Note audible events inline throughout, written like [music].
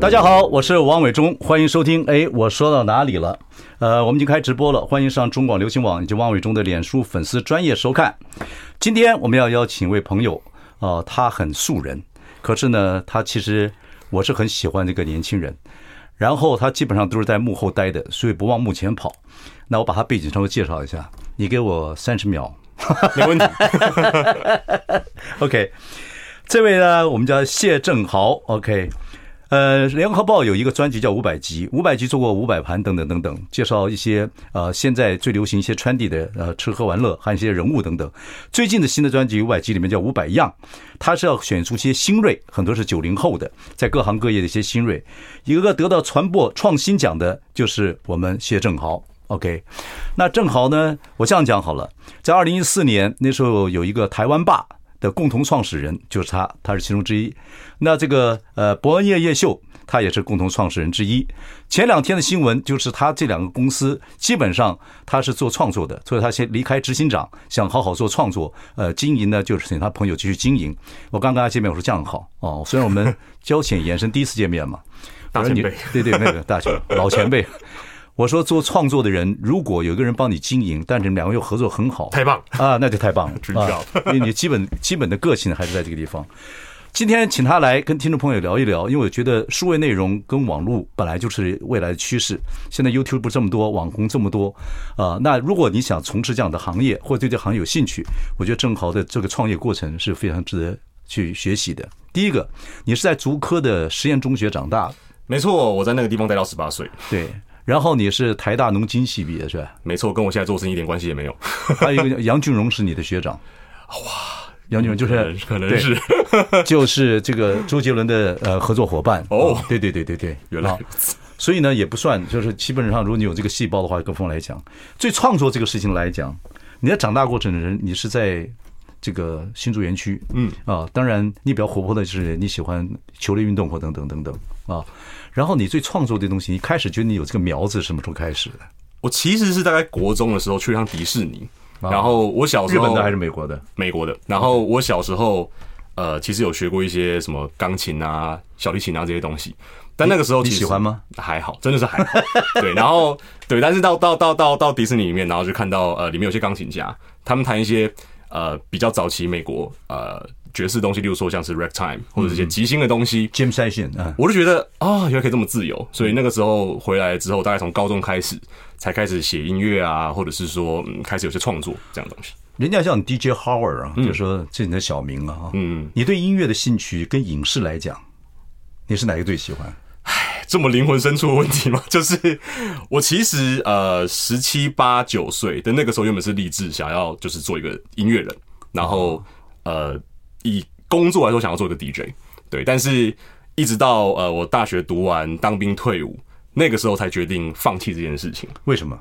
大家好，我是王伟忠，欢迎收听。哎，我说到哪里了？呃，我们已经开直播了，欢迎上中广流行网以及王伟忠的脸书粉丝专业收看。今天我们要邀请一位朋友，啊、呃，他很素人，可是呢，他其实我是很喜欢这个年轻人。然后他基本上都是在幕后待的，所以不往幕前跑。那我把他背景稍微介绍一下，你给我三十秒，[laughs] 没问题。[laughs] OK，这位呢，我们叫谢正豪。OK。呃，联合报有一个专辑叫五百集，五百集做过五百盘等等等等，介绍一些呃现在最流行一些 trendy 的呃吃喝玩乐，还有一些人物等等。最近的新的专辑五百集里面叫五百样，它是要选出一些新锐，很多是九零后的，在各行各业的一些新锐。一个个得到传播创新奖的，就是我们谢正豪。OK，那正豪呢，我这样讲好了，在二零一四年那时候有一个台湾霸。的共同创始人就是他，他是其中之一。那这个呃，伯恩夜夜秀，他也是共同创始人之一。前两天的新闻就是他这两个公司基本上他是做创作的，所以他先离开执行长，想好好做创作。呃，经营呢就是请他朋友继续经营。我刚跟他见面，我说这样好哦，虽然我们交浅言深，第一次见面嘛。大前辈，对对，那个大前老前辈。我说做创作的人，如果有一个人帮你经营，但是你们两个又合作很好，太棒啊，那就太棒了 [laughs] 啊！因为你基本 [laughs] 基本的个性还是在这个地方。今天请他来跟听众朋友聊一聊，因为我觉得数位内容跟网络本来就是未来的趋势。现在 YouTube 这么多，网红这么多啊，那如果你想从事这样的行业，或者对这行业有兴趣，我觉得郑豪的这个创业过程是非常值得去学习的。第一个，你是在竹科的实验中学长大，没错，我在那个地方待到十八岁，对。然后你是台大农经系毕业是吧？没错，跟我现在做生意一点关系也没有。[laughs] 还有一个杨俊荣是你的学长，哇，杨俊荣就是可能是 [laughs] 就是这个周杰伦的呃合作伙伴哦，对对对对对，原来，所以呢也不算，就是基本上如果你有这个细胞的话，跟风来讲，最创作这个事情来讲，你在长大过程的人，你是在这个新竹园区，嗯啊，当然你比较活泼的就是你喜欢球类运动或等等等等啊。然后你最创作的东西，你开始觉得你有这个苗子，什么时候开始的？我其实是大概国中的时候去趟迪士尼，然后我小时候日本的还是美国的？美国的。然后我小时候，呃，其实有学过一些什么钢琴啊、小提琴啊这些东西，但那个时候你喜欢吗？还好，真的是还好。[laughs] 对，然后对，但是到到到到到迪士尼里面，然后就看到呃里面有些钢琴家，他们弹一些呃比较早期美国呃。爵士东西，例如说像是 ragtime 或者这些即兴的东西，jam session，我就觉得啊，原来可以这么自由。所以那个时候回来之后，大概从高中开始，才开始写音乐啊，或者是说开始有些创作这样的东西。人家叫你 DJ Howard 啊，就是说这是你的小名啊。嗯，你对音乐的兴趣跟影视来讲，你是哪个最喜欢？哎，这么灵魂深处的问题吗？[laughs] 就是我其实呃十七八九岁的那个时候，原本是立志想要就是做一个音乐人，然后呃。以工作来说，想要做一个 DJ，对，但是一直到呃我大学读完，当兵退伍，那个时候才决定放弃这件事情。为什么？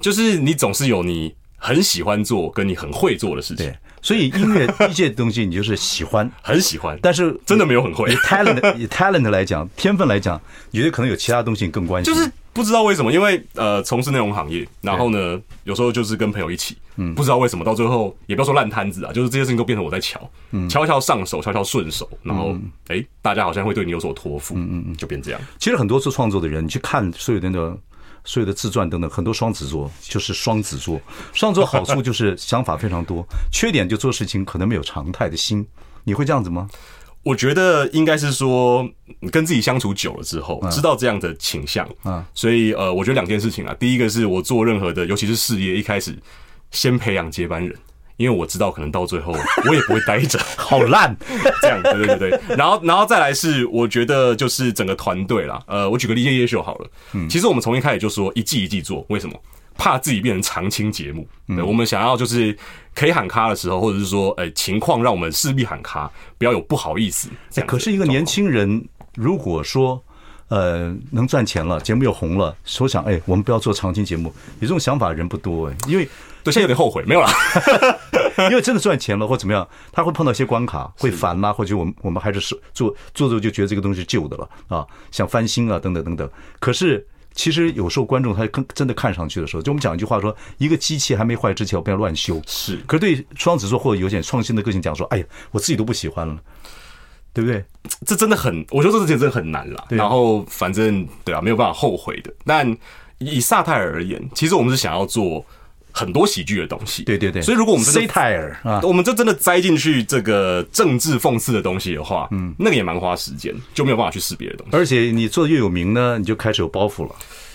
就是你总是有你很喜欢做跟你很会做的事情，对，所以音乐 [laughs] DJ 的东西你就是喜欢，很喜欢，但是真的没有很会。以 talent 以 talent 来讲，天分来讲，你觉得可能有其他东西更关心，就是。不知道为什么，因为呃，从事内容行业，然后呢，有时候就是跟朋友一起，嗯，不知道为什么，到最后也不要说烂摊子啊，就是这些事情都变成我在瞧，嗯，悄悄上手，悄悄顺手，然后哎、欸，大家好像会对你有所托付，嗯嗯嗯，就变这样。其实很多做创作的人，你去看所有的那个所有的自传等等，很多双子座就是双子座，双子座好处就是想法非常多，[laughs] 缺点就做事情可能没有常态的心，你会这样子吗？我觉得应该是说，跟自己相处久了之后，知道这样的倾向，嗯，所以呃，我觉得两件事情啊，第一个是我做任何的，尤其是事业，一开始先培养接班人，因为我知道可能到最后我也不会待着，[laughs] 好烂，这样，对对对对，然后然后再来是，我觉得就是整个团队啦，呃，我举个例，夜夜秀好了，嗯，其实我们从一开始就说一季一季做，为什么？怕自己变成常青节目，对，我们想要就是可以喊咖的时候，或者是说，哎，情况让我们势必喊咖，不要有不好意思。可是一个年轻人，如果说呃，能赚钱了，节目又红了，说想哎，我们不要做长青节目，有这种想法的人不多哎，因为对，现在有点后悔，没有啦，[laughs] 因为真的赚钱了或怎么样，他会碰到一些关卡，会烦啦，或者我们我们还是做做做就觉得这个东西是旧的了啊，想翻新啊，等等等等。可是其实有时候观众他更真的看上去的时候，就我们讲一句话说，一个机器还没坏之前，我不要乱修。是，可是对双子座或者有点创新的个性讲说，哎呀，我自己都不喜欢了。对不对？这真的很，我觉得这事情真的很难了。然后反正对啊，没有办法后悔的。但以萨泰尔而言，其实我们是想要做很多喜剧的东西。对对对。所以如果我们萨泰尔啊，我们就真的栽进去这个政治讽刺的东西的话，嗯，那个也蛮花时间，就没有办法去识别的东西。而且你做的越有名呢，你就开始有包袱了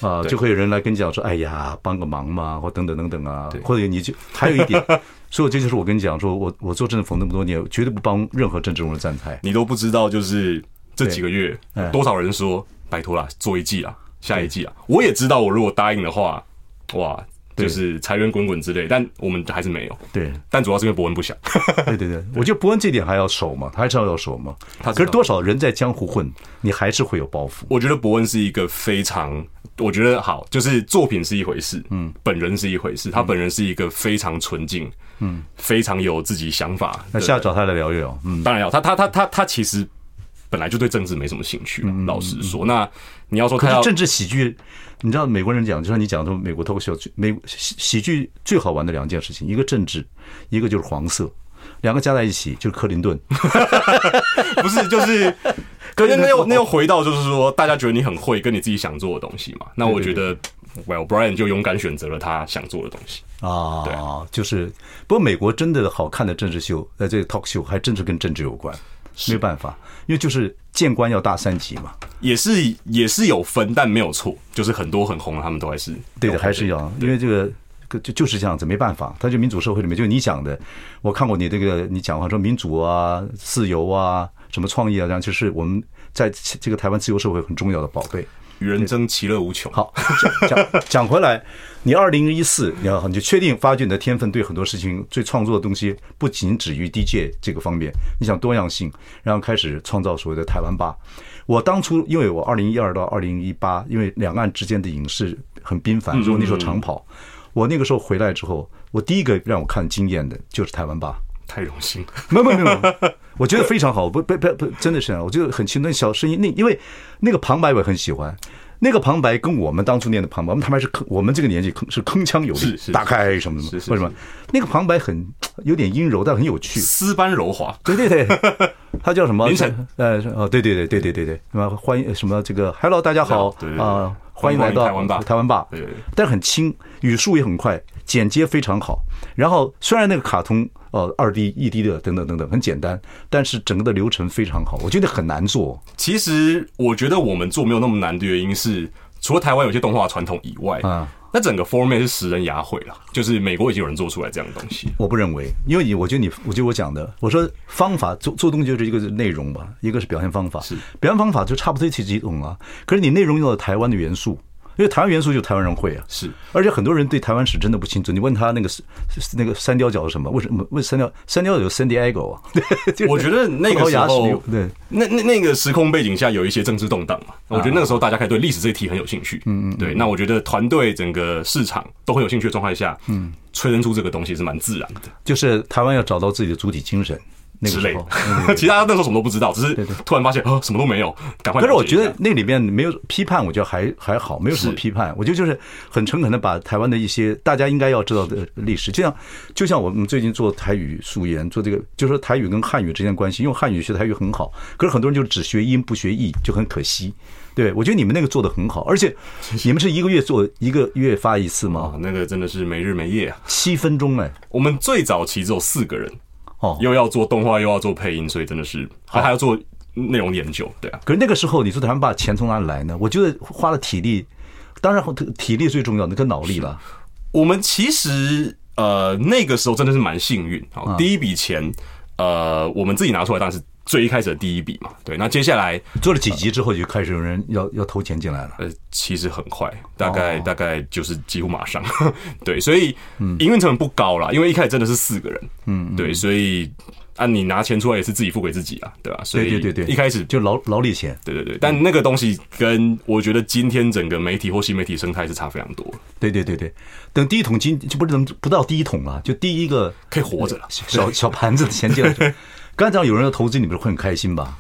啊，就会有人来跟你讲说：“哎呀，帮个忙嘛，或等等等等啊。”或者你就还有一点。[laughs] 所以这就是我跟你讲，说我我做政治服那么多年，绝对不帮任何政治人物站台。你都不知道，就是这几个月多少人说拜托啦，做一季啊，下一季啊。我也知道，我如果答应的话，哇，就是财源滚滚之类。但我们还是没有。对，但主要是因为伯恩不想。[laughs] 对对对，我觉得伯恩这点还要守嘛，他还是要要守嘛。他可是多少人在江湖混，你还是会有包袱。我觉得伯恩是一个非常。我觉得好，就是作品是一回事，嗯，本人是一回事。他本人是一个非常纯净，嗯，非常有自己想法。那下次找他来聊一聊，嗯，当然要。他他他他他其实本来就对政治没什么兴趣，老实说。那你要说他要政治喜剧，你知道美国人讲，就像你讲的美国脱口秀，美喜喜剧最好玩的两件事情，一个政治，一个就是黄色，两个加在一起就是克林顿，[laughs] 不是就是。[laughs] 可是那又那又回到就是说，大家觉得你很会跟你自己想做的东西嘛？那我觉得，Well Brian 就勇敢选择了他想做的东西啊。对啊，就是不过美国真的好看的政治秀，在，这个 talk show 还真是跟政治有关，没有办法，因为就是见官要大三级嘛，也是也是有分，但没有错，就是很多很红的他们都还是对的，还是要，因为这个就就是这样子，没办法，他就民主社会里面，就你讲的，我看过你这个你讲话说民主啊、自由啊。什么创意啊？这样就是我们在这个台湾自由社会很重要的宝贝。与人争，其乐无穷。好，讲 [laughs] 讲回来，你二零一四，你要你就确定发掘你的天分，对很多事情最创作的东西不仅止于 DJ 这个方面，你想多样性，然后开始创造所谓的台湾吧。我当初因为我二零一二到二零一八，因为两岸之间的影视很频繁，所以我那时候长跑。我那个时候回来之后，我第一个让我看惊艳的就是台湾吧。太荣幸，[laughs] 没有没有没有，我觉得非常好，不不不不，真的是啊，我觉得很轻，那小声音，那因为那个旁白我很喜欢，那个旁白跟我们当初念的旁白，我们旁白是铿，我们这个年纪铿是铿锵有力，打开什么什么，为什么？那个旁白很有点阴柔，但很有趣，丝般柔滑，对对对，[laughs] 他叫什么？凌晨，呃，哦，对对对对对对。对，什么欢迎什么这个，Hello，大家好。啊，欢迎来到台湾吧，台湾吧，对，但是很轻，语速也很快，剪接非常好，然后虽然那个卡通。哦，二 D、一 D 的等等等等，很简单，但是整个的流程非常好，我觉得很难做。其实我觉得我们做没有那么难的原因是，除了台湾有些动画传统以外，啊，那整个 format 是食人牙慧了，就是美国已经有人做出来这样的东西。我不认为，因为你，我觉得你，我觉得我讲的，我说方法做做东西就是一个是内容吧，一个是表现方法，是表现方法就差不多其实几种啊，可是你内容用了台湾的元素。因为台湾元素就台湾人会啊，是，而且很多人对台湾史真的不清楚。你问他那个是那个三雕角是什么？为什么问三雕？三雕有 San Diego 啊？[laughs] 对，我觉得那个时候，对，那那那个时空背景下有一些政治动荡嘛。我觉得那个时候大家开始对历史这一题很有兴趣。嗯嗯，对。那我觉得团队整个市场都很有兴趣的状态下，嗯，催生出这个东西是蛮自然的。就是台湾要找到自己的主体精神。那个时候，[laughs] 其他那时候什么都不知道，只是突然发现，哦，什么都没有，赶快。可是我觉得那里面没有批判，我觉得还还好，没有什么批判。我觉得就是很诚恳的把台湾的一些大家应该要知道的历史，就像就像我们最近做台语素颜，做这个就是说台语跟汉语之间的关系，因为汉语学台语很好，可是很多人就只学音不学义，就很可惜。对，我觉得你们那个做的很好，而且 [laughs] 你们是一个月做一个月发一次吗？那个真的是没日没夜啊，七分钟哎。我们最早期只有四个人。哦，又要做动画，又要做配音，所以真的是还还要做内容研究，对啊。可是那个时候，你说他们把钱从哪里来呢？我觉得花了体力，当然体力最重要那个脑力了。我们其实呃那个时候真的是蛮幸运，好，第一笔钱呃我们自己拿出来，当然是最一开始的第一笔嘛。对，那接下来做了几集之后，就开始有人要要投钱进来了。呃，其实很快，大概、哦、大概就是几乎马上。[laughs] 对，所以营运成本不高啦，因为一开始真的是四个人。嗯，对，所以。啊，你拿钱出来也是自己付给自己啊，对吧？所以对对对对，一开始就劳劳力钱，对对对。但那个东西跟我觉得今天整个媒体或新媒体生态是差非常多。对对对对，等第一桶金就不是能不到第一桶了，就第一个可以活着了，小小盘子的钱进来。刚才讲有人要投资，你不是会很开心吧？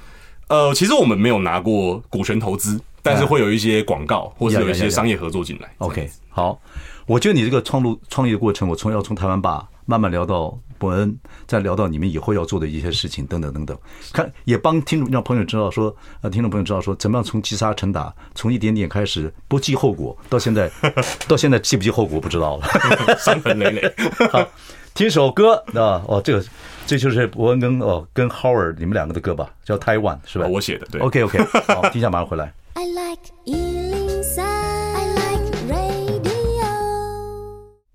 呃，其实我们没有拿过股权投资，但是会有一些广告或是有一些商业合作进来。OK，好，我觉得你这个创路创业的过程，我从要从台湾吧慢慢聊到。伯恩，再聊到你们以后要做的一些事情，等等等等，看也帮听众让朋友知道说，呃，听众朋友知道说，怎么样从积沙成塔，从一点点开始不计后果，到现在，[laughs] 到现在计不计后果不知道了，伤痕累累。[laughs] 好，听首歌啊，哦，这个这就是伯恩跟哦跟 Howard 你们两个的歌吧，叫 Taiwan 是吧？我写的，对。OK OK，[laughs] 好，听一下马上回来。I like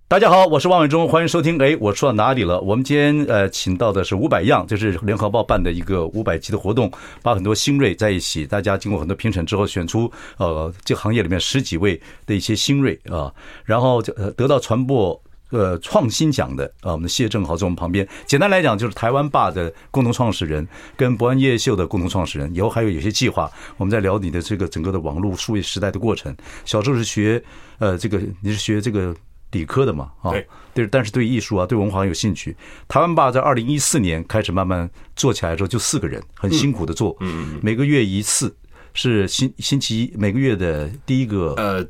大家好，我是王伟忠，欢迎收听。哎，我说到哪里了？我们今天呃，请到的是五百样，就是联合报办的一个五百期的活动，把很多新锐在一起，大家经过很多评审之后，选出呃这个行业里面十几位的一些新锐啊，然后就得到传播呃创新奖的啊，我们的谢正豪在我们旁边。简单来讲，就是台湾霸的共同创始人，跟博安夜夜秀的共同创始人。以后还有有些计划，我们在聊你的这个整个的网络数位时代的过程。小时候是学呃这个，你是学这个。理科的嘛，啊，对，但是对艺术啊，对文化很有兴趣。台湾霸在二零一四年开始慢慢做起来之后，就四个人，很辛苦的做，嗯，每个月一次，是星星期一，每个月的第一个，呃，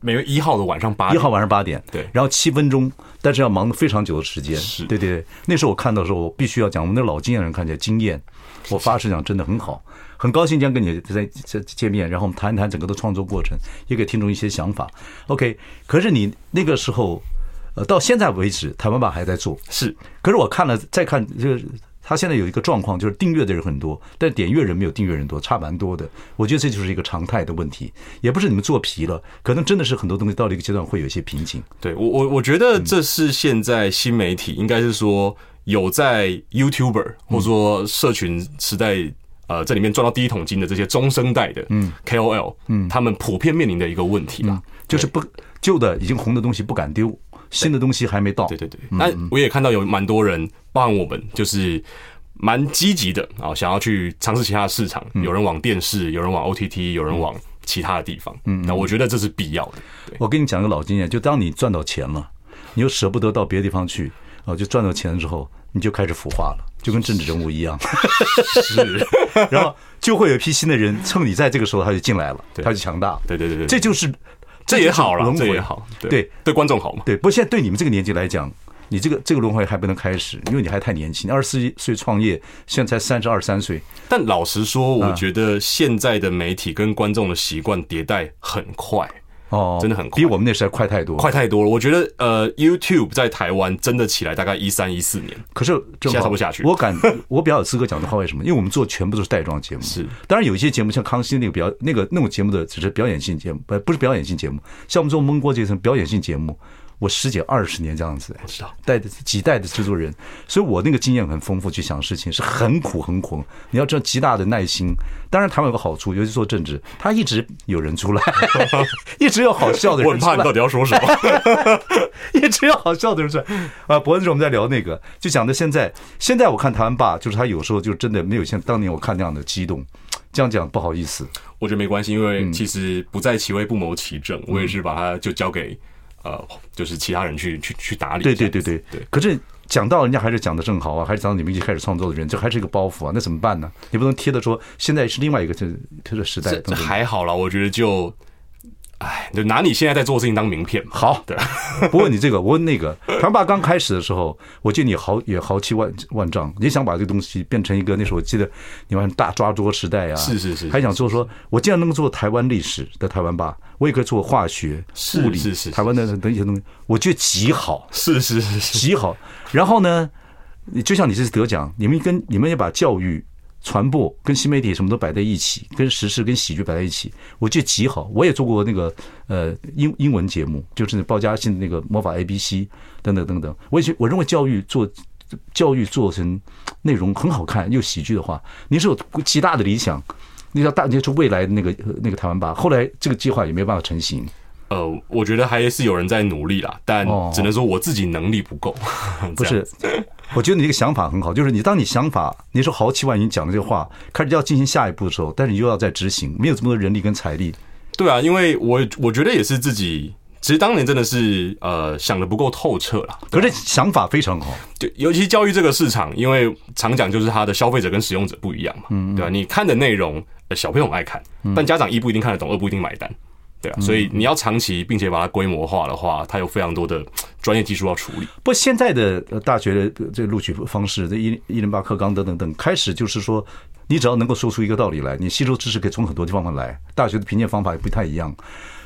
每月一号的晚上八点，一号晚上八点，对，然后七分钟，但是要忙非常久的时间，是对对对。那时候我看到的时候，我必须要讲，我们那老经验人看起来经验，我发誓讲真的很好。很高兴今天跟你在这见面，然后我们谈一谈整个的创作过程，也给听众一些想法。OK，可是你那个时候，呃，到现在为止，台湾吧还在做，是。可是我看了再看，就是他现在有一个状况，就是订阅的人很多，但点阅人没有订阅人多，差蛮多的。我觉得这就是一个常态的问题，也不是你们做皮了，可能真的是很多东西到了一个阶段会有一些瓶颈。对我，我我觉得这是现在新媒体应该是说有在 YouTuber 或者说社群时代。呃，这里面赚到第一桶金的这些中生代的 KOL，嗯，他们普遍面临的一个问题嘛，就是不旧的已经红的东西不敢丢，新的东西还没到。对对对。那我也看到有蛮多人，包含我们，就是蛮积极的啊，想要去尝试其他的市场。有人往电视，有人往 OTT，有人往其他的地方。嗯，那我觉得这是必要的。我跟你讲个老经验，就当你赚到钱了，你又舍不得到别的地方去，啊，就赚到钱之后。你就开始腐化了，就跟政治人物一样，是，[laughs] 然后就会有一批新的人趁你在这个时候他就进来了，他就强大，对对对对，这就是这也好了，这也好，对对观众好嘛，对。不过现在对你们这个年纪来讲，你这个这个轮回还不能开始，因为你还太年轻，二十四岁创业，现在才三十二三岁。但老实说，我觉得现在的媒体跟观众的习惯迭代很快。哦，真的很快，比我们那时代快太多，快太多了。我觉得，呃，YouTube 在台湾真的起来大概一三一四年，可是现在差不下去。我敢，[laughs] 我比较有资格讲这话，为什么？因为我们做全部都是带状节目。是，当然有一些节目像康熙那个表那个那种节目的，只是表演性节目，不不是表演性节目。像我们做焖锅这层表演性节目。我师姐二十年这样子，我知道带的几代的制作人，所以我那个经验很丰富，去想事情是很苦很苦。你要知道极大的耐心。当然，台湾有个好处，尤其做政治，他一直有人出来，[laughs] 一直有好笑的人。我很怕你到底要说什么，[laughs] 一直有好笑的人出来。啊，伯恩是我们在聊那个，就讲的现在，现在我看台湾吧，就是他有时候就真的没有像当年我看那样的激动。这样讲不好意思，我觉得没关系，因为其实不在其位不谋其政，我也是把它就交给。呃，就是其他人去去去打理。对对对对对。可是讲到人家还是讲的正好啊，还是讲到你们一开始创作的人，这还是一个包袱啊，那怎么办呢？你不能贴的说现在是另外一个这这个时代。这还好了，我觉得就。哎，就拿你现在在做的事情当名片。好，对。[laughs] 不问你这个，我问那个。台湾吧刚开始的时候，我记得你豪也豪气万万丈，你想把这个东西变成一个那时候我记得你玩大抓桌时代啊，是是是，还想做说，我既然能够做台湾历史的台湾吧，我也可以做化学、物理、台湾的等一些东西，我觉得极好，是是是是，极好。然后呢，就像你这次得奖，你们跟你们也把教育。传播跟新媒体什么都摆在一起，跟时事跟喜剧摆在一起，我觉得极好。我也做过那个呃英英文节目，就是那鲍家信那个魔法 ABC 等等等等。我也觉我认为教育做教育做成内容很好看又喜剧的话，你是有极大的理想，你要大你就未来的那个那个台湾吧。后来这个计划也没有办法成型。呃，我觉得还是有人在努力啦，但只能说我自己能力不够。[laughs] 不是，我觉得你这个想法很好，就是你当你想法你说豪气万云讲的这个话，开始要进行下一步的时候，但是你又要再执行，没有这么多人力跟财力。对啊，因为我我觉得也是自己，其实当年真的是呃想的不够透彻啦。可是想法非常好，对，尤其教育这个市场，因为常讲就是它的消费者跟使用者不一样嘛，嗯，对吧？你看的内容，小朋友爱看，但家长一不一定看得懂，二不一定买单。对啊，所以你要长期并且把它规模化的话，它有非常多的专业技术要处理。不过现在的大学的这个录取方式，这一一零八课纲等等等，开始就是说，你只要能够说出一个道理来，你吸收知识可以从很多地方方来。大学的评鉴方法也不太一样。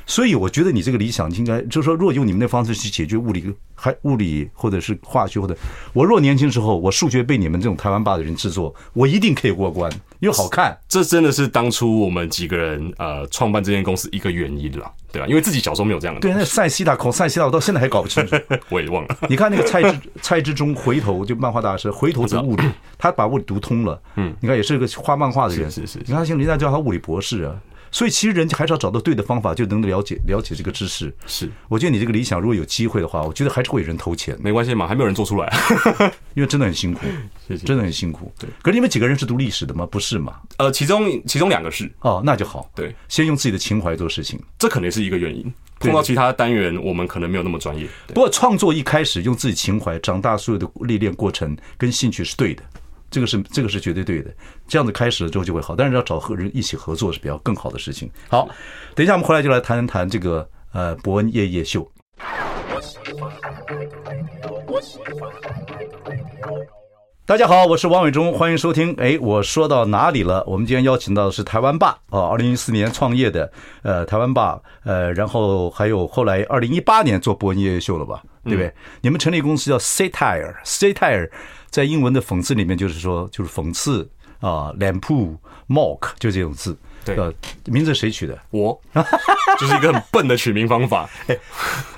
所以我觉得你这个理想应该就是说，若用你们的方式去解决物理、还物理或者是化学，或者我若年轻时候我数学被你们这种台湾霸的人制作，我一定可以过关，因为好看。这真的是当初我们几个人呃创办这间公司一个原因了，对吧？因为自己小时候没有这样的。对，那塞西达孔塞西达，我到现在还搞不清楚，[laughs] 我也忘了。你看那个蔡志蔡志忠回头就漫画大师回头读物理，[laughs] 他把物理读通了。嗯，你看也是个画漫画的人，是是是。你看现在人家叫他物理博士啊。所以其实人家还是要找到对的方法，就能了解了解这个知识。是，我觉得你这个理想如果有机会的话，我觉得还是会有人投钱。没关系嘛，还没有人做出来，[laughs] 因为真的很辛苦，谢谢，真的很辛苦。对，可是你们几个人是读历史的吗？不是嘛？呃，其中其中两个是。哦，那就好。对，先用自己的情怀做事情，这肯定是一个原因。碰到其他单元，我们可能没有那么专业。不过创作一开始用自己情怀，长大所有的历练过程跟兴趣是对的。这个是这个是绝对对的，这样子开始了之后就会好，但是要找和人一起合作是比较更好的事情。好，等一下我们回来就来谈谈这个呃伯恩夜夜秀。大家好，我是王伟忠，欢迎收听。哎，我说到哪里了？我们今天邀请到的是台湾爸啊，二零一四年创业的呃台湾爸呃，然后还有后来二零一八年做博恩夜夜秀了吧，对不对？嗯、你们成立公司叫 Satire，Satire。在英文的讽刺里面，就是说，就是讽刺啊，lampoon mock 就这种字。对，名字谁取的？我，[laughs] 就是一个很笨的取名方法。[laughs] 哎，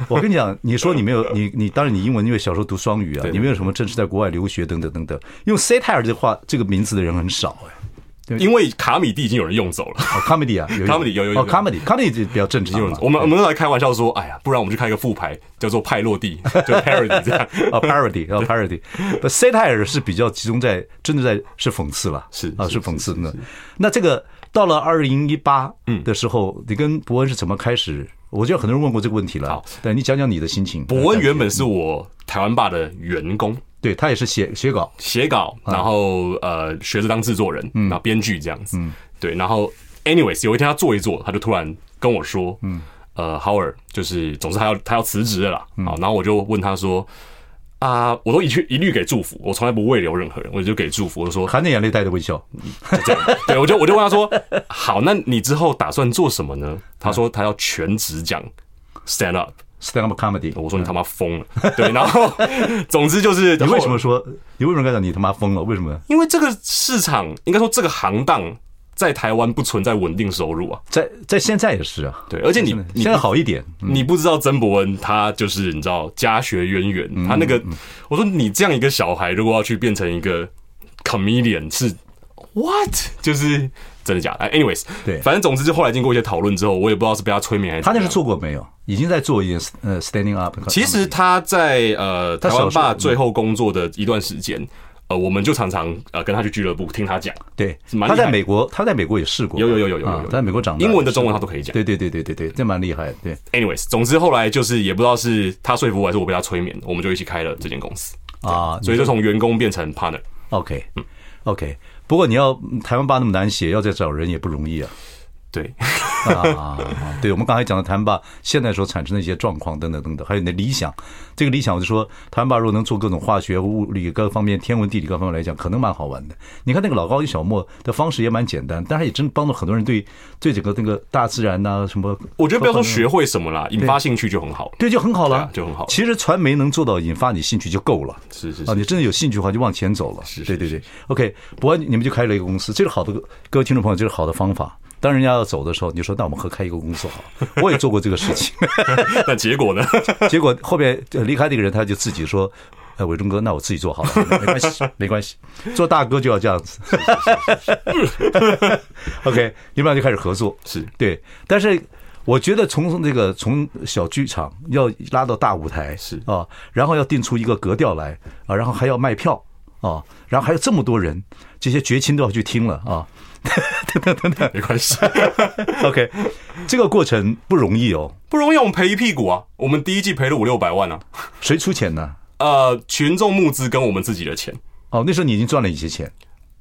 我跟你讲，你说你没有，你你当然你英文因为小时候读双语啊，你没有什么正式在国外留学等等等等，用 satire 这话这个名字的人很少哎。因为卡米蒂已经有人用走了哦，comedy 啊，[laughs] comedy 有有有，comedy，comedy 比较正常。我们我们都来开玩笑说，哎呀，不然我们去开一个副牌，叫做派洛蒂，[laughs] 就 parody 这样啊，parody 啊，parody。Satire 是比较集中在真的在是讽刺了，是啊，是讽刺的。那这个到了二零一八的时候，你跟伯恩是怎么开始？我觉得很多人问过这个问题了。好，对，你讲讲你的心情。伯恩原本是我台湾爸的员工。对，他也是写写稿，写稿，然后呃学着当制作人，然后编剧这样子。对，然后 anyways 有一天他做一做，他就突然跟我说，嗯，呃，Howard 就是总之他要他要辞职了啦。好，然后我就问他说，啊，我都一去一律给祝福，我从来不慰留任何人，我就给祝福，我就说含着眼泪带着微笑，就这样。对，我就我就问他说，好，那你之后打算做什么呢？他说他要全职讲 stand up。Stand up comedy，我说你他妈疯了，对，然后 [laughs] 总之就是你为什么说你为什么该讲你他妈疯了？为什么？因为这个市场应该说这个行当在台湾不存在稳定收入啊，在在现在也是啊，对，而且你现在好一点，你不知道曾伯恩他就是你知道家学渊源，他那个我说你这样一个小孩如果要去变成一个 comedian 是 what 就是。真的假的？Anyways，对，反正总之就后来经过一些讨论之后，我也不知道是被他催眠还是他那是做过没有？已经在做一件呃 standing up。其实他在呃台湾爸最后工作的一段时间，呃，我们就常常呃跟他去俱乐部听他讲。对，他在美国，他在美国也试过，有有有有有有，他在美国长大，英文的中文他都可以讲。对对对对对对，这蛮厉害。对，Anyways，总之后来就是也不知道是他说服我还是我被他催眠，我们就一起开了这间公司啊，所以就从员工变成 partner。OK，嗯，OK。不过你要台湾吧那么难写，要再找人也不容易啊。对啊，对，我们刚才讲的台湾吧现在所产生的一些状况等等等等，还有你的理想，这个理想我就说，台湾吧如果能做各种化学、物理各方面、天文地理各方面来讲，可能蛮好玩的。你看那个老高与小莫的方式也蛮简单，但是也真帮助很多人对对整个那个大自然呐、啊、什么，我觉得不要说学会什么啦，引发兴趣就很好，对，就很好了，就很好。其实传媒能做到引发你兴趣就够了，是是啊，你真的有兴趣的话就往前走了，是，对对对。OK，不过你们就开了一个公司，这是好的，各位听众朋友，这是好的方法。当人家要走的时候，你说：“那我们合开一个公司好。[laughs] ”我也做过这个事情，[laughs] 那结果呢？[laughs] 结果后面离开那个人，他就自己说：“呃，伟忠哥，那我自己做好了，没关系，没关系，做大哥就要这样子。OK，你们俩就开始合作，是对，但是。我觉得从这个从小剧场要拉到大舞台是啊，然后要定出一个格调来啊，然后还要卖票啊，然后还有这么多人，这些绝亲都要去听了啊，等等等等，没关系，[laughs] OK，这个过程不容易哦，不容易，我们赔一屁股啊，我们第一季赔了五六百万啊，谁出钱呢？呃，群众募资跟我们自己的钱，哦，那时候你已经赚了一些钱。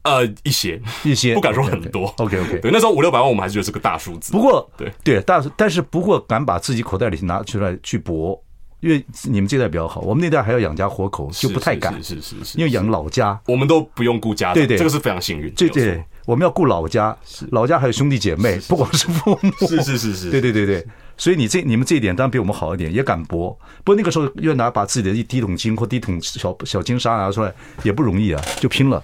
呃，一些一些不敢说很多。OK OK，, okay. 对，那时候五六百万，我们还是觉得是个大数字。不过，对对，但是但是不过敢把自己口袋里拿出来去搏，因为你们这代比较好，我们那代还要养家活口，就不太敢。是是是,是,是,是，因为养老家，我们都不用顾家。对对，这个是非常幸运。对对，我们要顾老家，老家还有兄弟姐妹，不光是父母。是是是是，对对对对。所以你这你们这一点当然比我们好一点，也敢搏。不过那个时候又拿把自己的一第一桶金或第一桶小小金沙拿出来，也不容易啊，就拼了。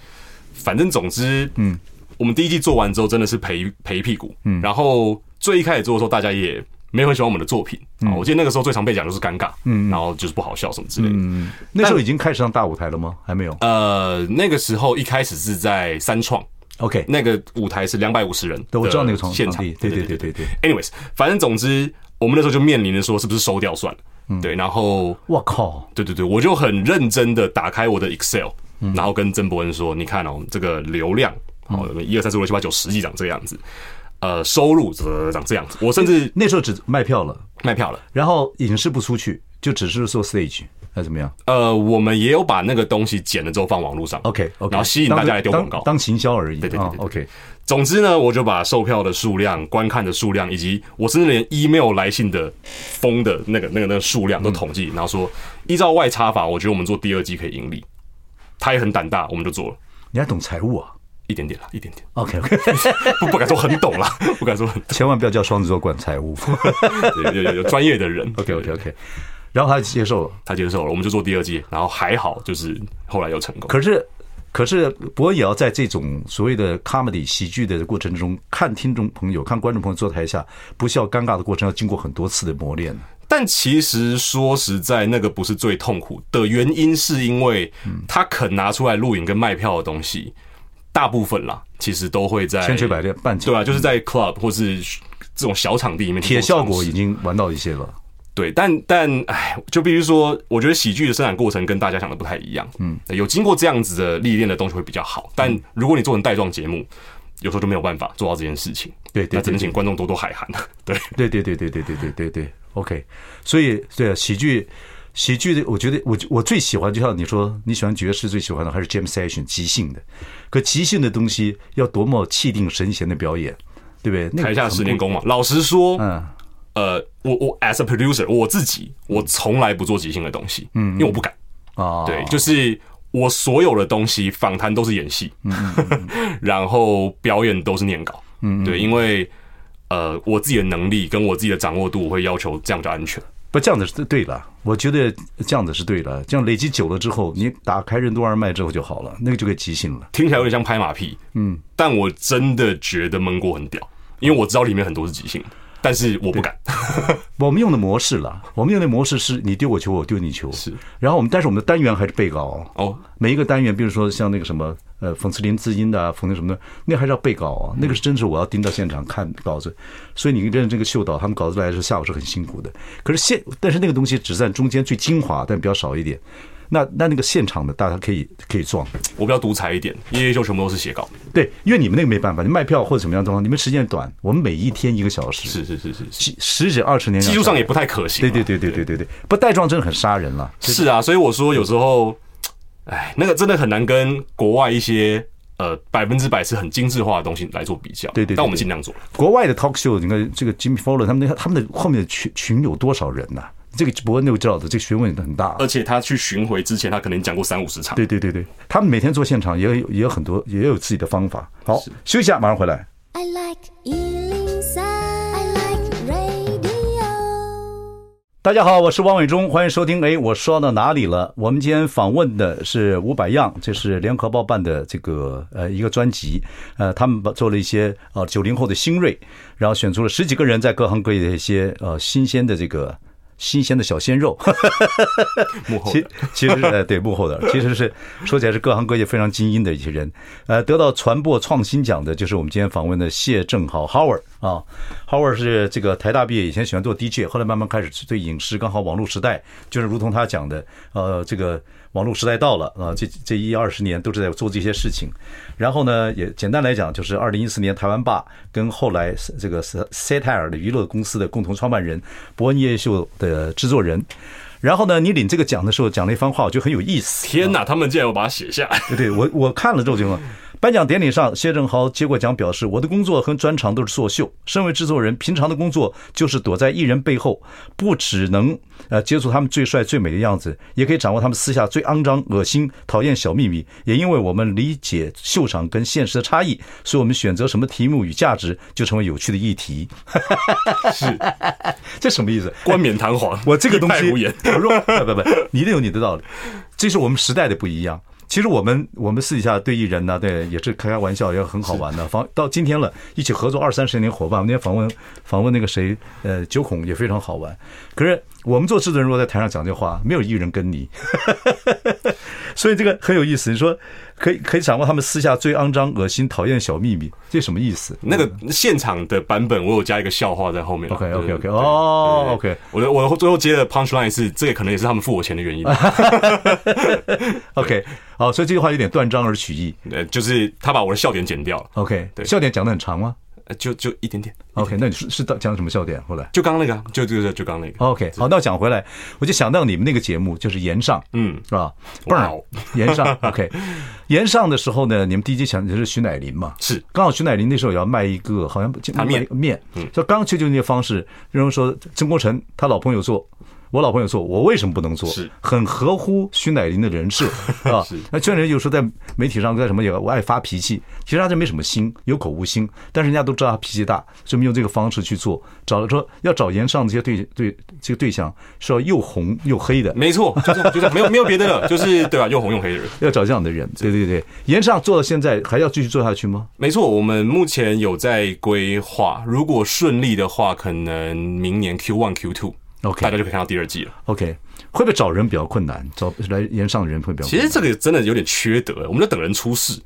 反正总之，嗯，我们第一季做完之后真的是赔赔屁股，嗯，然后最一开始做的时候，大家也没有很喜欢我们的作品啊。我记得那个时候最常被讲就是尴尬，嗯，然后就是不好笑什么之类的。嗯，那时候已经开始上大舞台了吗？还没有。呃，那个时候一开始是在三创，OK，那个舞台是两百五十人，对，我知道那个场现场，对对对对对。Anyways，反正总之我们那时候就面临着说是不是收掉算了，嗯，对，然后我靠，对对对，我就很认真的打开我的 Excel。然后跟曾伯恩说：“你看哦，这个流量，哦，一二三四五六七八九十几长这个样子，呃，收入长这样子。我甚至那时候只卖票了，卖票了，然后影视不出去，就只是做 stage 还是怎么样？呃，我们也有把那个东西剪了之后放网络上，OK，然后吸引大家来丢广告，当行销而已。对对对，OK。总之呢，我就把售票的数量、观看的数量，以及我甚至连 email 来信的封的那个、那个、那个数量都统计，然后说依照外差法，我觉得我们做第二季可以盈利。”他也很胆大，我们就做了。你还懂财务啊？一点点啦，一点点。OK OK，[laughs] 不不敢说很懂啦，[laughs] 不敢说很懂。千万不要叫双子座管财务，[laughs] 有有有有专业的人。OK OK OK，然后他接受了，他接受了，我们就做第二季，然后还好，就是后来又成功。可是可是，不过也要在这种所谓的 comedy 喜剧的过程中，看听众朋友、看观众朋友坐台下不需要尴尬的过程，要经过很多次的磨练。但其实说实在，那个不是最痛苦的原因，是因为他肯拿出来录影跟卖票的东西，大部分啦，其实都会在千锤百炼半对啊，就是在 club 或是这种小场地里面，铁效果已经玩到一些了。对，但但哎，就比如说，我觉得喜剧的生产过程跟大家想的不太一样。嗯，有经过这样子的历练的东西会比较好。但如果你做成带状节目，有时候就没有办法做到这件事情。对对，那只能请观众多多海涵。对对对对对对对对对对。OK，所以对啊，喜剧，喜剧的，我觉得我我最喜欢，就像你说你喜欢爵士，最喜欢的还是 Jam Session 即兴的。可即兴的东西要多么气定神闲的表演，对不对？那个、台下十年功嘛。老实说，嗯，呃，我我 as a producer，我自己我从来不做即兴的东西，嗯，因为我不敢啊。对，就是我所有的东西，访谈都是演戏，嗯，[laughs] 然后表演都是念稿，嗯，对，因为。呃，我自己的能力跟我自己的掌握度，我会要求这样比较安全。不，这样子是对的。我觉得这样子是对的。这样累积久了之后，你打开任督二脉之后就好了，那个就可以即兴了。听起来有点像拍马屁，嗯，但我真的觉得闷锅很屌，因为我知道里面很多是即兴。但是我不敢。[laughs] 我们用的模式了，我们用的模式是你丢我球，我丢你球。是，然后我们但是我们的单元还是背稿哦。每一个单元，比如说像那个什么呃讽刺林字音的，讽刺什么的，那还是要背稿啊。那个是真是我要盯到现场看稿子。所以你跟这个秀导他们稿子来的时候，下午是很辛苦的。可是现但是那个东西只占中间最精华，但比较少一点。那那那个现场的大家可以可以撞，我比较独裁一点，因为就全部都是写稿。对，因为你们那个没办法，你卖票或者什么样的状况，你们时间短，我们每一天一个小时，是是是是，十十几二十年，技术上也不太可行。对对对对对对对，不带状真的很杀人了。是啊，所以我说有时候，哎，那个真的很难跟国外一些呃百分之百是很精致化的东西来做比较。对对，但我们尽量做。国外的 talk show，你看这个 Jimmy Fallon 他们那他们的后面的群群有多少人呢？这个不过那个知道的，这个学问也很大。而且他去巡回之前，他可能讲过三五十场。对对对对，他们每天做现场也有也有很多，也有自己的方法。好，休息一下，马上回来。I like 103, I like radio。大家好，我是王伟忠，欢迎收听。哎，我说到哪里了？我们今天访问的是伍佰样，这是联合报办的这个呃一个专辑。呃，他们做了一些呃九零后的新锐，然后选出了十几个人在各行各业的一些呃新鲜的这个。新鲜的小鲜肉。幕后其其实呃对幕后的，其实是 [laughs] 说起来是各行各业非常精英的一些人。呃，得到传播创新奖的就是我们今天访问的谢正豪 Howard 啊，Howard 是这个台大毕业，以前喜欢做 DJ，后来慢慢开始对影视，刚好网络时代就是如同他讲的，呃，这个。网络时代到了啊！这这一二十年都是在做这些事情，然后呢，也简单来讲，就是二零一四年台湾霸跟后来这个 Satire 的娱乐公司的共同创办人，伯恩夜夜秀的制作人。然后呢，你领这个奖的时候讲了一番话，我觉得很有意思。天哪，他们竟然要把它写下来！对，我我看了之后就。颁奖典礼上，谢振豪接过奖，表示：“我的工作和专长都是作秀。身为制作人，平常的工作就是躲在艺人背后，不只能呃接触他们最帅最美的样子，也可以掌握他们私下最肮脏、恶心、讨厌小秘密。也因为我们理解秀场跟现实的差异，所以我们选择什么题目与价值，就成为有趣的议题。[laughs] ” [laughs] 是，这什么意思？冠冕堂皇，我这个东西，无言。不不不，你一定有你的道理。这是我们时代的不一样。其实我们我们私底下对艺人呢，对也是开开玩笑，也很好玩的。访到今天了，一起合作二三十年伙伴，我们那天访问访问那个谁，呃，九孔也非常好玩。可是我们做制作人，如果在台上讲这话，没有艺人跟你，[laughs] 所以这个很有意思。你说。可以可以掌握他们私下最肮脏、恶心、讨厌的小秘密，这什么意思？那个现场的版本，我有加一个笑话在后面。OK OK OK，哦，OK，我的我的最后接的 punchline 是，这个可能也是他们付我钱的原因。[laughs] [laughs] OK，好，所以这句话有点断章而取义，呃，就是他把我的笑点剪掉了。OK，对，笑点讲的很长吗？就就一点点，OK，那你是是讲什么笑点？后来就刚刚那个，就就就就刚刚那个，OK，好，那讲回来，我就想到你们那个节目就是延上，嗯，是吧？棒，炎上，[laughs] OK，延上的时候呢，你们第一集讲的是徐乃麟嘛，是，刚好徐乃麟那时候也要卖一个，好像卖面，嗯，所以刚去就那个方式，认为说曾国成他老朋友做。我老朋友做，我为什么不能做？是很合乎徐乃麟的人设 [laughs] 啊。那确实有时候在媒体上在什么也我爱发脾气，其实他就没什么心，有口无心，但是人家都知道他脾气大，所以我们用这个方式去做。找了说要找炎上这些对对这个对象是要又红又黑的，没错，就这样，就这样，没有没有别的了，[laughs] 就是对吧？又红又黑的人，要找这样的人。对对对，炎上做到现在还要继续做下去吗？没错，我们目前有在规划，如果顺利的话，可能明年 Q one Q two。OK，大家就可以看到第二季了。OK，会不会找人比较困难？找来演上的人会比较困难？其实这个真的有点缺德，我们就等人出事，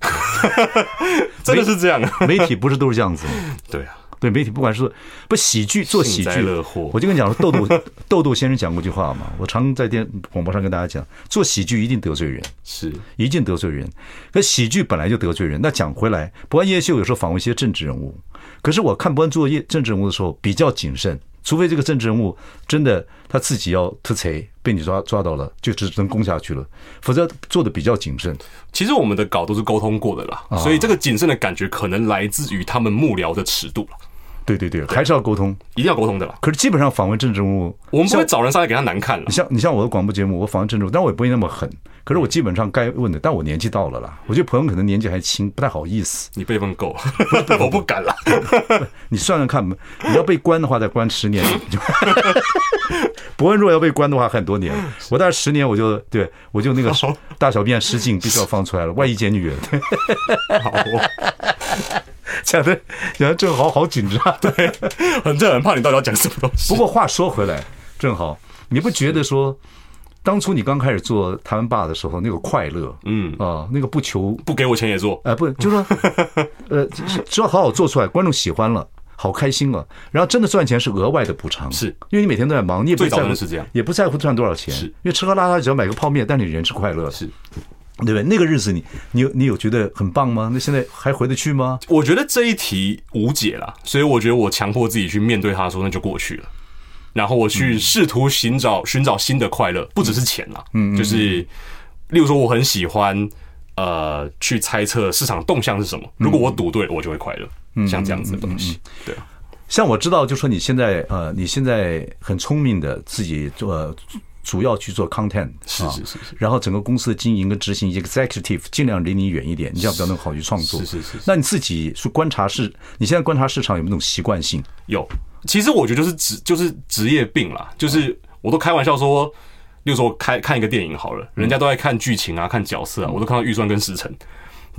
[laughs] 真的是这样。媒体不是都是这样子吗？对啊，对媒体，不管是不喜剧做喜剧，我就跟你讲说，豆豆 [laughs] 豆豆先生讲过一句话嘛，我常在电广播上跟大家讲，做喜剧一定得罪人，是一定得罪人。可喜剧本来就得罪人。那讲回来，博恩夜夜秀有时候访问一些政治人物，可是我看不惯做业政治人物的时候比较谨慎。除非这个政治人物真的他自己要突贼，被你抓抓到了，就只能攻下去了，否则做的比较谨慎。其实我们的稿都是沟通过的啦，所以这个谨慎的感觉可能来自于他们幕僚的尺度了。对对对，还是要沟通，一定要沟通的啦。可是基本上访问政治人物，我们不会找人上来给他难看了。你像你像我的广播节目，我访问政治人物，但我也不会那么狠。可是我基本上该问的，但我年纪到了啦。我觉得朋友可能年纪还轻，不太好意思。你被问够，我不敢了。[laughs] 你算算看，你要被关的话，再关十年。博恩若要被关的话，很多年。我大概十年，我就对我就那个大小便失禁，必须要放出来了。万一检举人，[laughs] 好，讲的讲的正好好紧张，对，[laughs] 很正，很怕你到底要讲什么东西。不过话说回来，正好你不觉得说？当初你刚开始做台湾爸的时候，那个快乐，嗯。啊，那个不求不给我钱也做，哎，不就是说，呃，只要好好做出来，观众喜欢了，好开心啊，然后真的赚钱是额外的补偿，是。因为你每天都在忙，你也不在乎是这样，也不在乎赚多少钱，是。因为吃喝拉撒只要买个泡面，但你人是快乐的，是，对不对？那个日子你你有你有觉得很棒吗？那现在还回得去吗？我觉得这一题无解了，所以我觉得我强迫自己去面对它说，那就过去了。然后我去试图寻找寻找新的快乐，不只是钱啦，嗯，就是，例如说我很喜欢，呃，去猜测市场动向是什么。如果我赌对了，我就会快乐。嗯，像这样子的东西，对啊。像我知道，就说你现在呃，你现在很聪明的自己做，主要去做 content，是是是。然后整个公司的经营跟执行，executive 尽量离你远一点，你这样比较能好去创作。是是是。那你自己去观察市，你现在观察市场有没有那种习惯性？有。其实我觉得就是职就是职业病啦，就是我都开玩笑说，例如说我开看一个电影好了，人家都在看剧情啊，看角色啊，我都看到预算跟时程，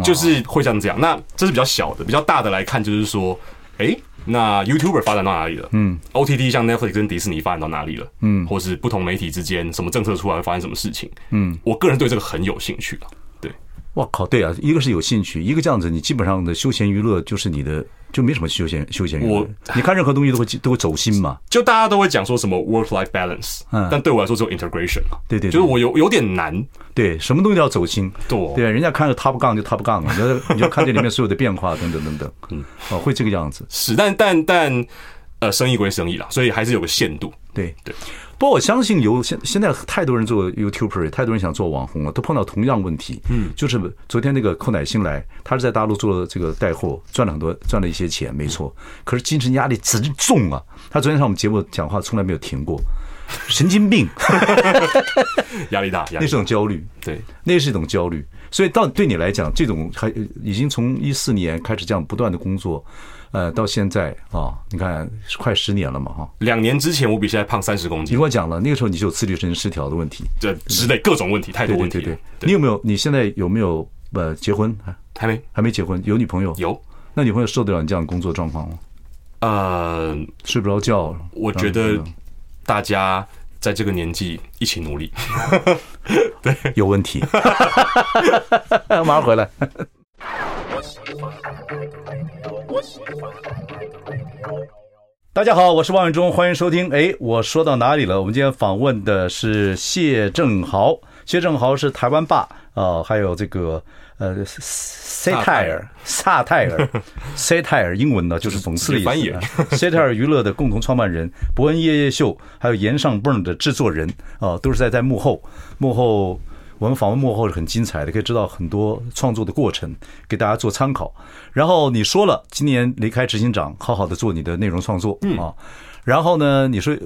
就是会像这样。那这是比较小的，比较大的来看就是说，诶，那 YouTuber 发展到哪里了？嗯，OTT 像 Netflix 跟迪士尼发展到哪里了？嗯，或是不同媒体之间什么政策出来会发生什么事情？嗯，我个人对这个很有兴趣啊。对，哇靠，对啊，一个是有兴趣，一个这样子，你基本上的休闲娱乐就是你的。就没什么休闲休闲娱乐，你看任何东西都会都会走心嘛。就大家都会讲说什么 work life balance，嗯，但对我来说只有 integration 嘛。对对，就是我有有点难，对，什么东西都要走心。对，对，人家看着 top 杠就 top 杠了，[laughs] 你要你要看这里面所有的变化等等等等，嗯，哦，会这个样子。是，但但但呃，生意归生意啦，所以还是有个限度。对对。不过我相信有现现在太多人做 YouTuber，太多人想做网红了，都碰到同样问题。嗯，就是昨天那个寇乃馨来，他是在大陆做了这个带货，赚了很多，赚了一些钱，没错。可是精神压力之重啊！他昨天上我们节目讲话从来没有停过，神经病，[laughs] 压力大，压力大，那是种焦虑，对，那是一种焦虑。所以到对你来讲，这种还已经从一四年开始这样不断的工作。呃，到现在啊、哦，你看快十年了嘛，哈。两年之前我比现在胖三十公斤。你跟我讲了，那个时候你就有自律神经失调的问题，这之类各种问题，太多问题。对对对，你有没有？你现在有没有呃结婚？还没，还没结婚。有女朋友？有。那女朋友受得了你这样的工作状况吗？呃，睡不着觉。我觉得大家在这个年纪一起努力，[laughs] 对，有问题。[laughs] 马上回来。大家好，我是王永忠，欢迎收听。哎，我说到哪里了？我们今天访问的是谢正豪，谢正豪是台湾爸啊，还有这个呃萨泰尔萨泰尔萨泰尔，英文呢就是讽刺的意思。萨泰尔娱乐的共同创办人，伯恩夜夜秀，还有岩上蹦的制作人啊，都是在在幕后幕后。我们访问幕后是很精彩的，可以知道很多创作的过程，给大家做参考。然后你说了，今年离开执行长，好好的做你的内容创作啊。然后呢，你说，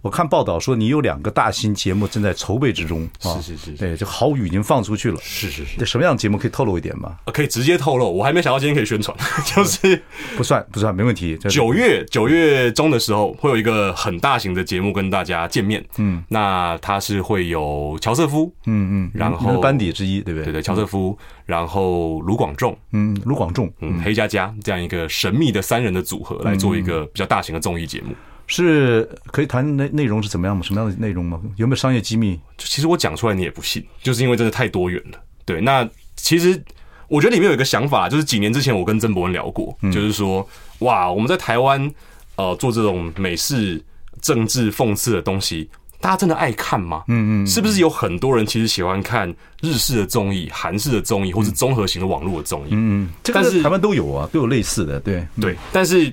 我看报道说你有两个大型节目正在筹备之中啊，是是是，对，就好雨已经放出去了，是是是。这什么样的节目可以透露一点吗？可以直接透露，我还没想到今天可以宣传，[laughs] 就是不算不算，没问题。九月九月中的时候会有一个很大型的节目跟大家见面，嗯，那他是会有乔瑟夫，嗯嗯，然后班底之一，对不对？对对，乔瑟夫，然后卢广仲，嗯，卢广仲，嗯，黑佳佳这样一个神秘的三人的组合来做一个比较大型的综艺节目。是可以谈内内容是怎么样吗？什么样的内容吗？有没有商业机密？其实我讲出来你也不信，就是因为真的太多元了。对，那其实我觉得里面有一个想法，就是几年之前我跟曾博文聊过，就是说，哇，我们在台湾呃做这种美式政治讽刺的东西，大家真的爱看吗？嗯嗯，是不是有很多人其实喜欢看日式的综艺、韩式的综艺，或是综合型的网络的综艺？嗯嗯，但是台湾都有啊，都有类似的，对对，但是。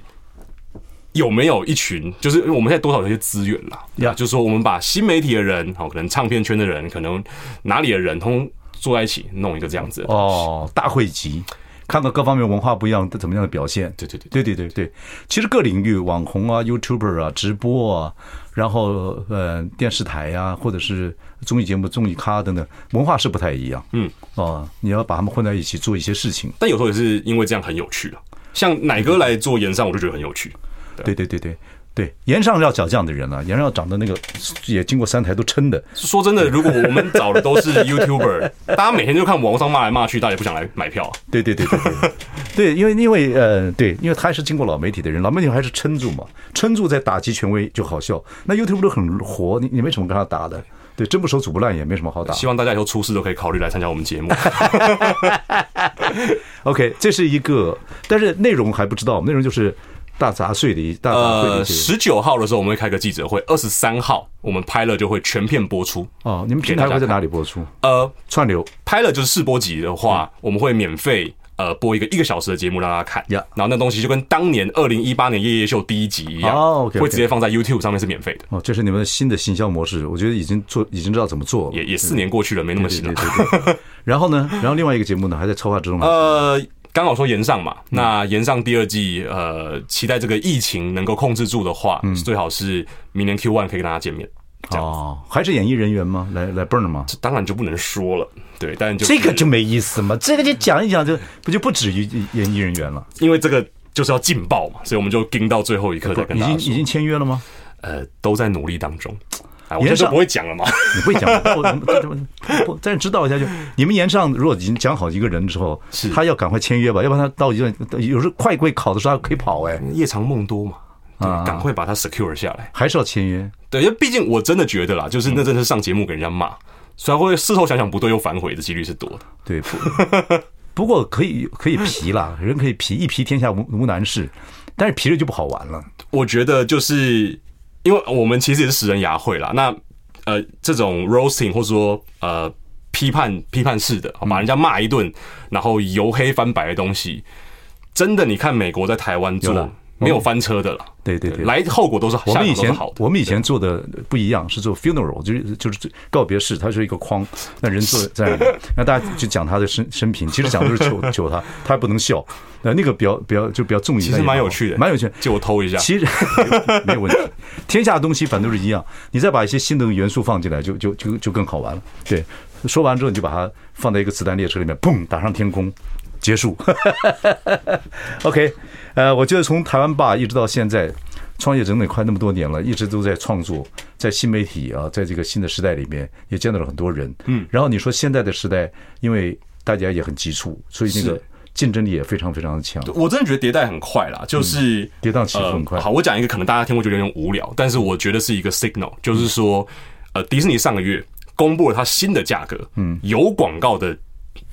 有没有一群，就是我们现在多少有些资源啦，呀，Yeah. 就是说我们把新媒体的人，好，可能唱片圈的人，可能哪里的人，通通坐在一起弄一个这样子哦，大汇集，看看各方面文化不一样，怎么样的表现？对对对对对对对，其实各领域网红啊、YouTuber 啊、直播啊，然后呃电视台呀、啊，或者是综艺节目、综艺咖等等，文化是不太一样。嗯，哦，你要把他们混在一起做一些事情，但有时候也是因为这样很有趣了。像奶哥来做演上，我就觉得很有趣。对对对对对，岩上要找这样的人啊，岩上要长得那个也经过三台都撑的。说真的，如果我们找的都是 YouTuber，[laughs] 大家每天就看网上骂来骂去，大家也不想来买票啊。对对对对对，对，因为因为呃，对，因为他还是经过老媒体的人，老媒体还是撑住嘛，撑住在打击权威就好笑。那 YouTuber 都很活，你你没什么跟他打的，对，真不熟，煮不烂，也没什么好打。希望大家以后出事都可以考虑来参加我们节目。[laughs] OK，这是一个，但是内容还不知道，内容就是。大杂碎的一大杂碎的。十九号的时候我们会开个记者会，二十三号我们拍了就会全片播出。哦，你们平台会在哪里播出？呃，串流拍了就是试播集的话，我们会免费呃播一个一个小时的节目让大家看。呀，然后那东西就跟当年二零一八年夜夜秀第一集一样，哦，会直接放在 YouTube 上面是免费的。哦，这是你们的新的行销模式，我觉得已经做已经知道怎么做了。也也四年过去了，没那么新了。然后呢，然后另外一个节目呢还在策划之中。呃。刚好说延上嘛，那延上第二季，呃，期待这个疫情能够控制住的话，嗯，最好是明年 Q one 可以跟大家见面。哦，还是演艺人员吗？来来 burn 吗？这当然就不能说了，对，但就这个就没意思嘛，这个就讲一讲就不就不止于演艺人员了，因为这个就是要劲爆嘛，所以我们就盯到最后一刻再跟大家说。已经已经签约了吗？呃，都在努力当中。哎，我就不会讲了嘛。你不会讲，[laughs] 我我再知道一下就。你们炎上如果已经讲好一个人之后，是他要赶快签约吧，要不然他到一段有时候快归考的时候他可以跑哎，夜长梦多嘛，啊，赶快把他 secure 下来，还是要签约。对，因为毕竟我真的觉得啦，就是那真的是上节目给人家骂，虽然会事后想想不对又反悔的几率是多的。对，不 [laughs] 过可以可以皮啦，人可以皮，一皮天下无无难事，但是皮了就不好玩了。我觉得就是。因为我们其实也是食人牙会啦，那呃这种 roasting 或者说呃批判批判式的，把人家骂一顿，然后由黑翻白的东西，真的你看美国在台湾做没有翻车的了。对对对，来后果都是好。我们以前我们以前做的不一样，是做 funeral，就是就是告别式，它是一个框，那人坐在那里，[laughs] 那大家就讲他的生生平，其实讲的都是求 [laughs] 求他，他不能笑，那那个比较比较就比较重一些，其实蛮有趣的，蛮有趣的，借我偷一下，其实 [laughs] 没有问题，天下的东西反正都是一样，你再把一些新的元素放进来，就就就就更好玩了。对，说完之后你就把它放在一个子弹列车里面，砰，打上天空。结束，OK，呃，我觉得从台湾吧一直到现在，创业整整快那么多年了，一直都在创作，在新媒体啊，在这个新的时代里面，也见到了很多人。嗯，然后你说现在的时代，因为大家也很急促，所以那个竞争力也非常非常的强。我真的觉得迭代很快啦，就是跌宕起伏很快。好，我讲一个可能大家听会觉得有点无聊，但是我觉得是一个 signal，就是说，呃，迪士尼上个月公布了它新的价格，嗯，有广告的。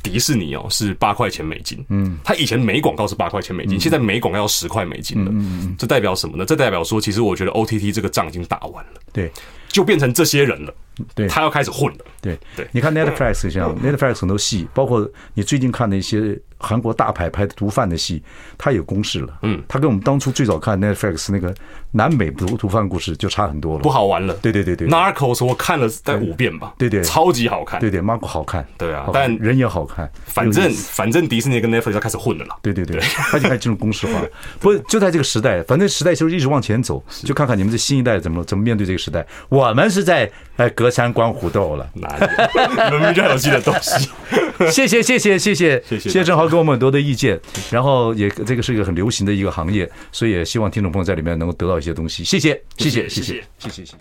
迪士尼哦是八块钱美金，嗯，它以前每广告是八块钱美金，现在每广告要十块美金了，嗯，这代表什么呢？这代表说，其实我觉得 OTT 这个仗已经打完了，对，就变成这些人了，对，他要开始混了，对。对。你看 Netflix 像 [laughs] Netflix 很多戏，包括你最近看的一些韩国大牌拍的毒贩的戏，他有公式了，嗯，他跟我们当初最早看 Netflix 那个南美毒毒贩故事就差很多了，不好玩了，对对对对。Narcos 我看了在五遍吧，对对，超级好看，对对，Marco 好看，对啊，但人也好看，反正反正迪士尼跟 Netflix 要开始混了。啦，对对。对，他就开始进入公式化，不就在这个时代，反正时代就是一直往前走，就看看你们这新一代怎么怎么面对这个时代，我们是在哎隔山观虎斗了，哪里？明明就有新的东西，[laughs] 谢谢谢谢谢谢谢谢正豪给我们很多的意见。然后也这个是一个很流行的一个行业，所以也希望听众朋友在里面能够得到一些东西。谢谢，谢谢，谢谢，谢谢，谢谢。